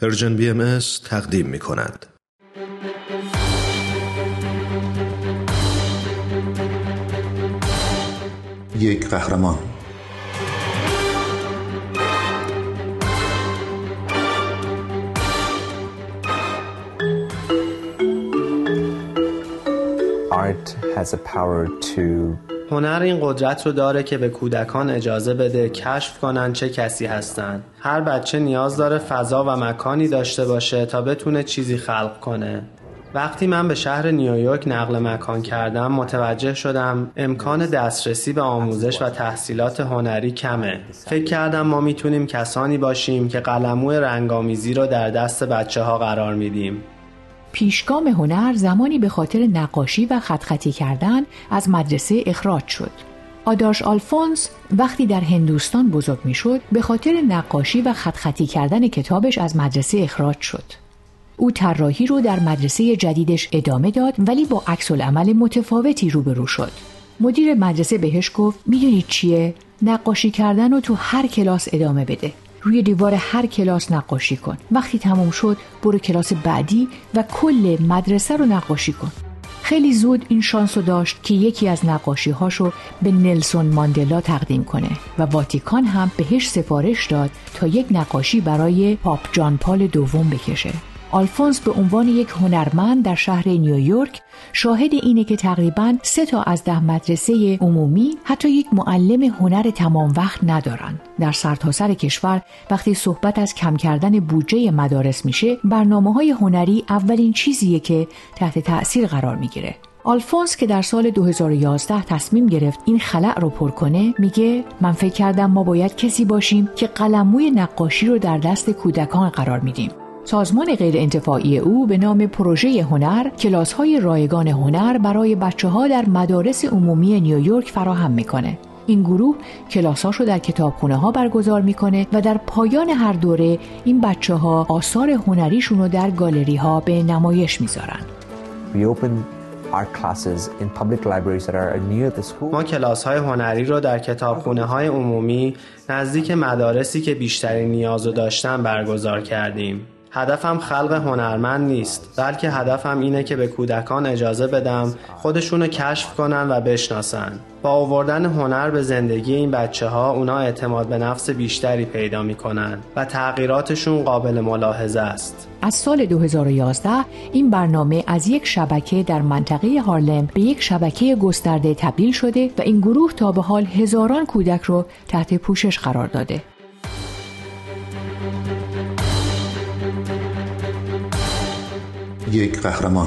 پرژن بی ام تقدیم می کند. یک قهرمان Art has a power to هنر این قدرت رو داره که به کودکان اجازه بده کشف کنن چه کسی هستن. هر بچه نیاز داره فضا و مکانی داشته باشه تا بتونه چیزی خلق کنه. وقتی من به شهر نیویورک نقل مکان کردم متوجه شدم امکان دسترسی به آموزش و تحصیلات هنری کمه. فکر کردم ما می‌تونیم کسانی باشیم که قلمو رنگامیزی رو در دست بچه ها قرار میدیم. پیشگام هنر زمانی به خاطر نقاشی و خطخطی کردن از مدرسه اخراج شد. آدارش آلفونس وقتی در هندوستان بزرگ می شد به خاطر نقاشی و خطخطی کردن کتابش از مدرسه اخراج شد. او طراحی رو در مدرسه جدیدش ادامه داد ولی با عکس عمل متفاوتی روبرو شد. مدیر مدرسه بهش گفت می‌دونی چیه؟ نقاشی کردن رو تو هر کلاس ادامه بده. روی دیوار هر کلاس نقاشی کن. وقتی تمام شد برو کلاس بعدی و کل مدرسه رو نقاشی کن. خیلی زود این شانس رو داشت که یکی از نقاشی هاشو به نلسون ماندلا تقدیم کنه و واتیکان هم بهش سفارش داد تا یک نقاشی برای پاپ جان پال دوم بکشه. آلفونس به عنوان یک هنرمند در شهر نیویورک شاهد اینه که تقریبا سه تا از ده مدرسه عمومی حتی یک معلم هنر تمام وقت ندارن. در سرتاسر سر کشور وقتی صحبت از کم کردن بودجه مدارس میشه برنامه های هنری اولین چیزیه که تحت تأثیر قرار می‌گیره. آلفونس که در سال 2011 تصمیم گرفت این خلأ رو پر کنه میگه من فکر کردم ما باید کسی باشیم که قلموی نقاشی رو در دست کودکان قرار میدیم سازمان غیر انتفاعی او به نام پروژه هنر کلاس های رایگان هنر برای بچه ها در مدارس عمومی نیویورک فراهم می‌کنه. این گروه کلاساشو در کتابخونه ها برگزار می‌کنه و در پایان هر دوره این بچه ها آثار هنریشون رو در گالری ها به نمایش می‌ذارن. ما کلاس های هنری رو در کتابخونه های عمومی نزدیک مدارسی که بیشترین نیاز رو داشتن برگزار کردیم. هدفم خلق هنرمند نیست بلکه هدفم اینه که به کودکان اجازه بدم خودشونو کشف کنن و بشناسن. با آوردن هنر به زندگی این بچه ها اونا اعتماد به نفس بیشتری پیدا می‌کنن و تغییراتشون قابل ملاحظه است. از سال 2011 این برنامه از یک شبکه در منطقه هارلم به یک شبکه گسترده تبدیل شده و این گروه تا به حال هزاران کودک رو تحت پوشش قرار داده. یک قهرمان.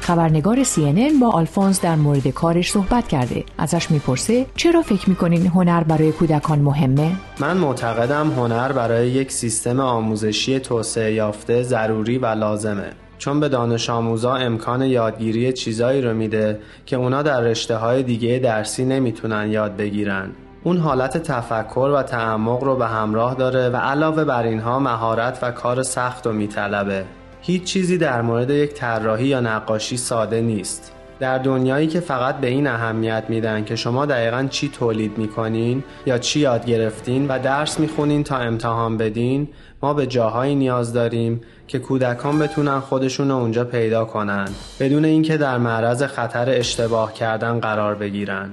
خبرنگار CNN با آلفونس در مورد کارش صحبت کرده. ازش می‌پرسه چرا فکر می‌کنین هنر برای کودکان مهمه؟ من معتقدم هنر برای یک سیستم آموزشی توسعه یافته ضروری و لازمه. چون به دانش آموزا امکان یادگیری چیزایی رو میده که اونا در رشته های دیگه درسی نمی‌تونن یاد بگیرن. اون حالت تفکر و تعمق رو به همراه داره و علاوه بر اینها مهارت و کار سخت رو میطلبه. هیچ چیزی در مورد یک طراحی یا نقاشی ساده نیست. در دنیایی که فقط به این اهمیت میدن که شما دقیقا چی تولید می‌کنین یا چی یاد گرفتین و درس می‌خونین تا امتحان بدین ما به جاهایی نیاز داریم که کودکان بتونن خودشون اونجا پیدا کنن بدون اینکه در معرض خطر اشتباه کردن قرار بگیرن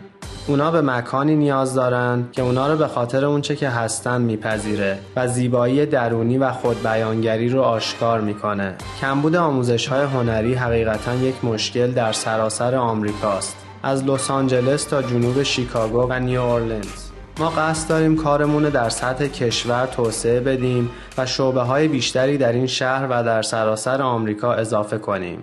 اونا به مکانی نیاز دارن که اونا رو به خاطر اونچه که هستن میپذیره و زیبایی درونی و خودبیانگری رو آشکار می‌کنه. کمبود آموزش های هنری حقیقتا یک مشکل در سراسر آمریکاست. از لس آنجلس تا جنوب شیکاگو و نیو اورلینز. ما قصد داریم کارمون رو در سطح کشور توسعه بدیم و شعبه های بیشتری در این شهر و در سراسر آمریکا اضافه کنیم.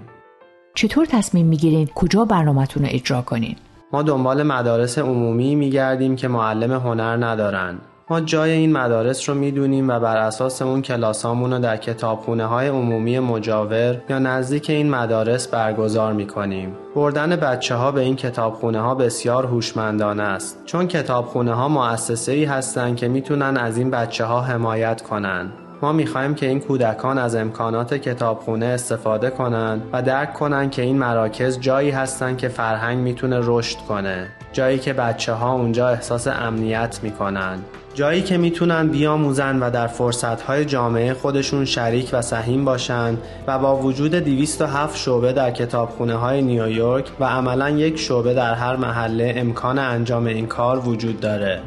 چطور تصمیم می‌گیرین کجا برنامهتون رو اجرا کنین؟ ما دنبال مدارس عمومی میگردیم که معلم هنر ندارن ما جای این مدارس رو می‌دونیم و بر اساس اون کلاسامون رو در کتابخونه های عمومی مجاور یا نزدیک این مدارس برگزار می‌کنیم. بردن بچه ها به این کتابخونه ها بسیار هوشمندانه است چون کتابخونه ها مؤسسه ای هستند که می‌تونن از این بچه ها حمایت کنن. ما می‌خواهیم که این کودکان از امکانات کتابخونه استفاده کنند و درک کنند که این مراکز جایی هستند که فرهنگ می‌تونه رشد کنه جایی که بچه ها اونجا احساس امنیت می‌کنن جایی که می‌تونن بیاموزن و در فرصتهای جامعه خودشون شریک و سهیم باشن و با وجود 207 شعبه در کتابخونه های نیویورک و عملا یک شعبه در هر محله امکان انجام این کار وجود داره.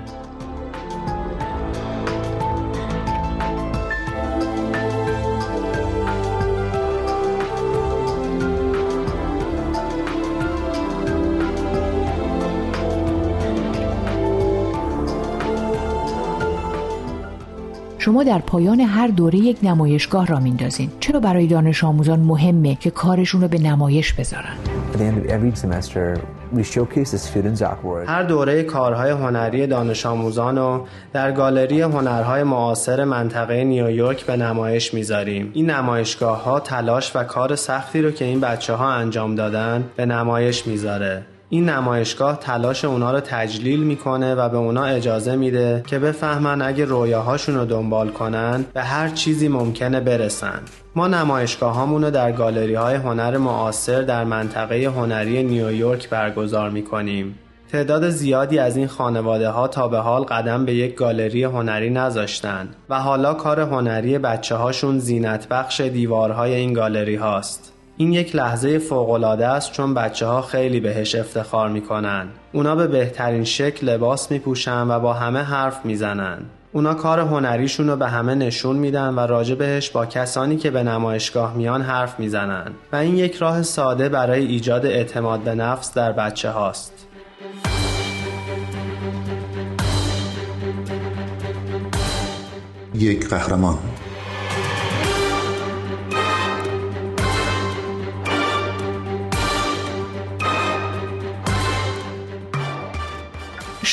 شما در پایان هر دوره یک نمایشگاه را میندازین. چرا برای دانش آموزان مهمه که کارشون رو به نمایش بذارن؟ هر دوره کارهای هنری دانش آموزان رو در گالری هنرهای معاصر منطقه نیویورک به نمایش می‌ذاریم. این نمایشگاه ها تلاش و کار سختی رو که این بچه ها انجام دادن به نمایش می‌ذاره. این نمایشگاه تلاش اونا رو تجلیل می‌کنه و به اونا اجازه میده که بفهمن اگه رویاهاشون رو دنبال کنن به هر چیزی ممکنه برسن ما نمایشگاه رو در گالری های هنر معاصر در منطقه هنری نیویورک برگزار می‌کنیم تعداد زیادی از این خانواده ها تا به حال قدم به یک گالری هنری نذاشتن و حالا کار هنری بچه هاشون زینت بخش دیوارهای این گالری هاست. این یک لحظه فوقالعاده است چون بچه ها خیلی بهش افتخار می‌کنن. اونا به بهترین شکل لباس میپوشن و با همه حرف می‌زنن. اونا کار هنریشون رو به همه نشون میدن و راجع بهش با کسانی که به نمایشگاه میان حرف می‌زنن و این یک راه ساده برای ایجاد اعتماد به نفس در بچه هاست. یک قهرمان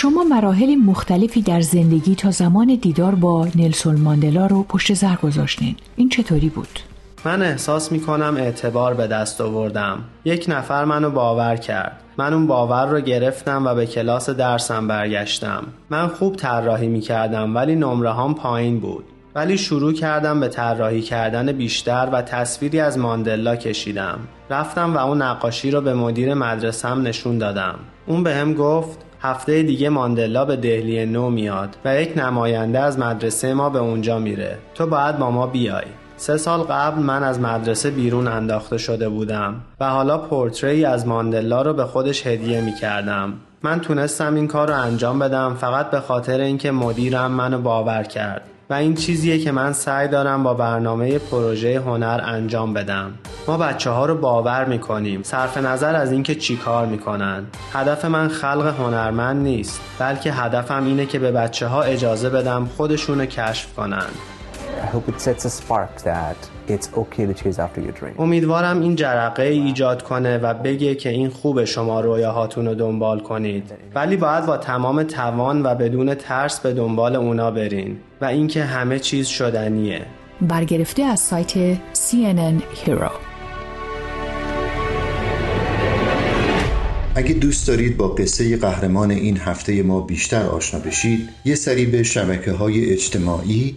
شما مراحل مختلفی در زندگی تا زمان دیدار با نلسون ماندلا رو پشت سر گذاشتین. این چطوری بود؟ من احساس می کنم اعتبار به دست آوردم. یک نفر منو باور کرد. من اون باور رو گرفتم و به کلاس درسم برگشتم. من خوب طراحی می کردم ولی نمره هم پایین بود. ولی شروع کردم به طراحی کردن بیشتر و تصویری از ماندلا کشیدم. رفتم و اون نقاشی رو به مدیر مدرسم نشون دادم. اون به هم گفت هفته دیگه ماندلا به دهلی نو میاد و یک نماینده از مدرسه ما به اونجا میره. تو باید با ما بیای. سه سال قبل من از مدرسه بیرون انداخته شده بودم و حالا پورتری از ماندلا رو به خودش هدیه می کردم. من تونستم این کار رو انجام بدم فقط به خاطر اینکه مدیرم منو باور کرد. و این چیزیه که من سعی دارم با برنامه پروژه هنر انجام بدم. ما بچه ها رو باور می‌کنیم. صرف نظر از اینکه چی کار می‌کنن. هدف من خلق هنرمند نیست بلکه هدفم اینه که به بچه ها اجازه بدم خودشون کشف کنن. امیدوارم این جرقه ایجاد کنه و بگه که این خوب شما رویاهاتون رو دنبال کنید. ولی باید با تمام توان و بدون ترس به دنبال اونا برین و اینکه همه چیز شدنیه. برگرفته از سایت CNN Hero. اگه دوست دارید با قصه قهرمان این هفته ما بیشتر آشنا بشید یه سری به شبکه های اجتماعی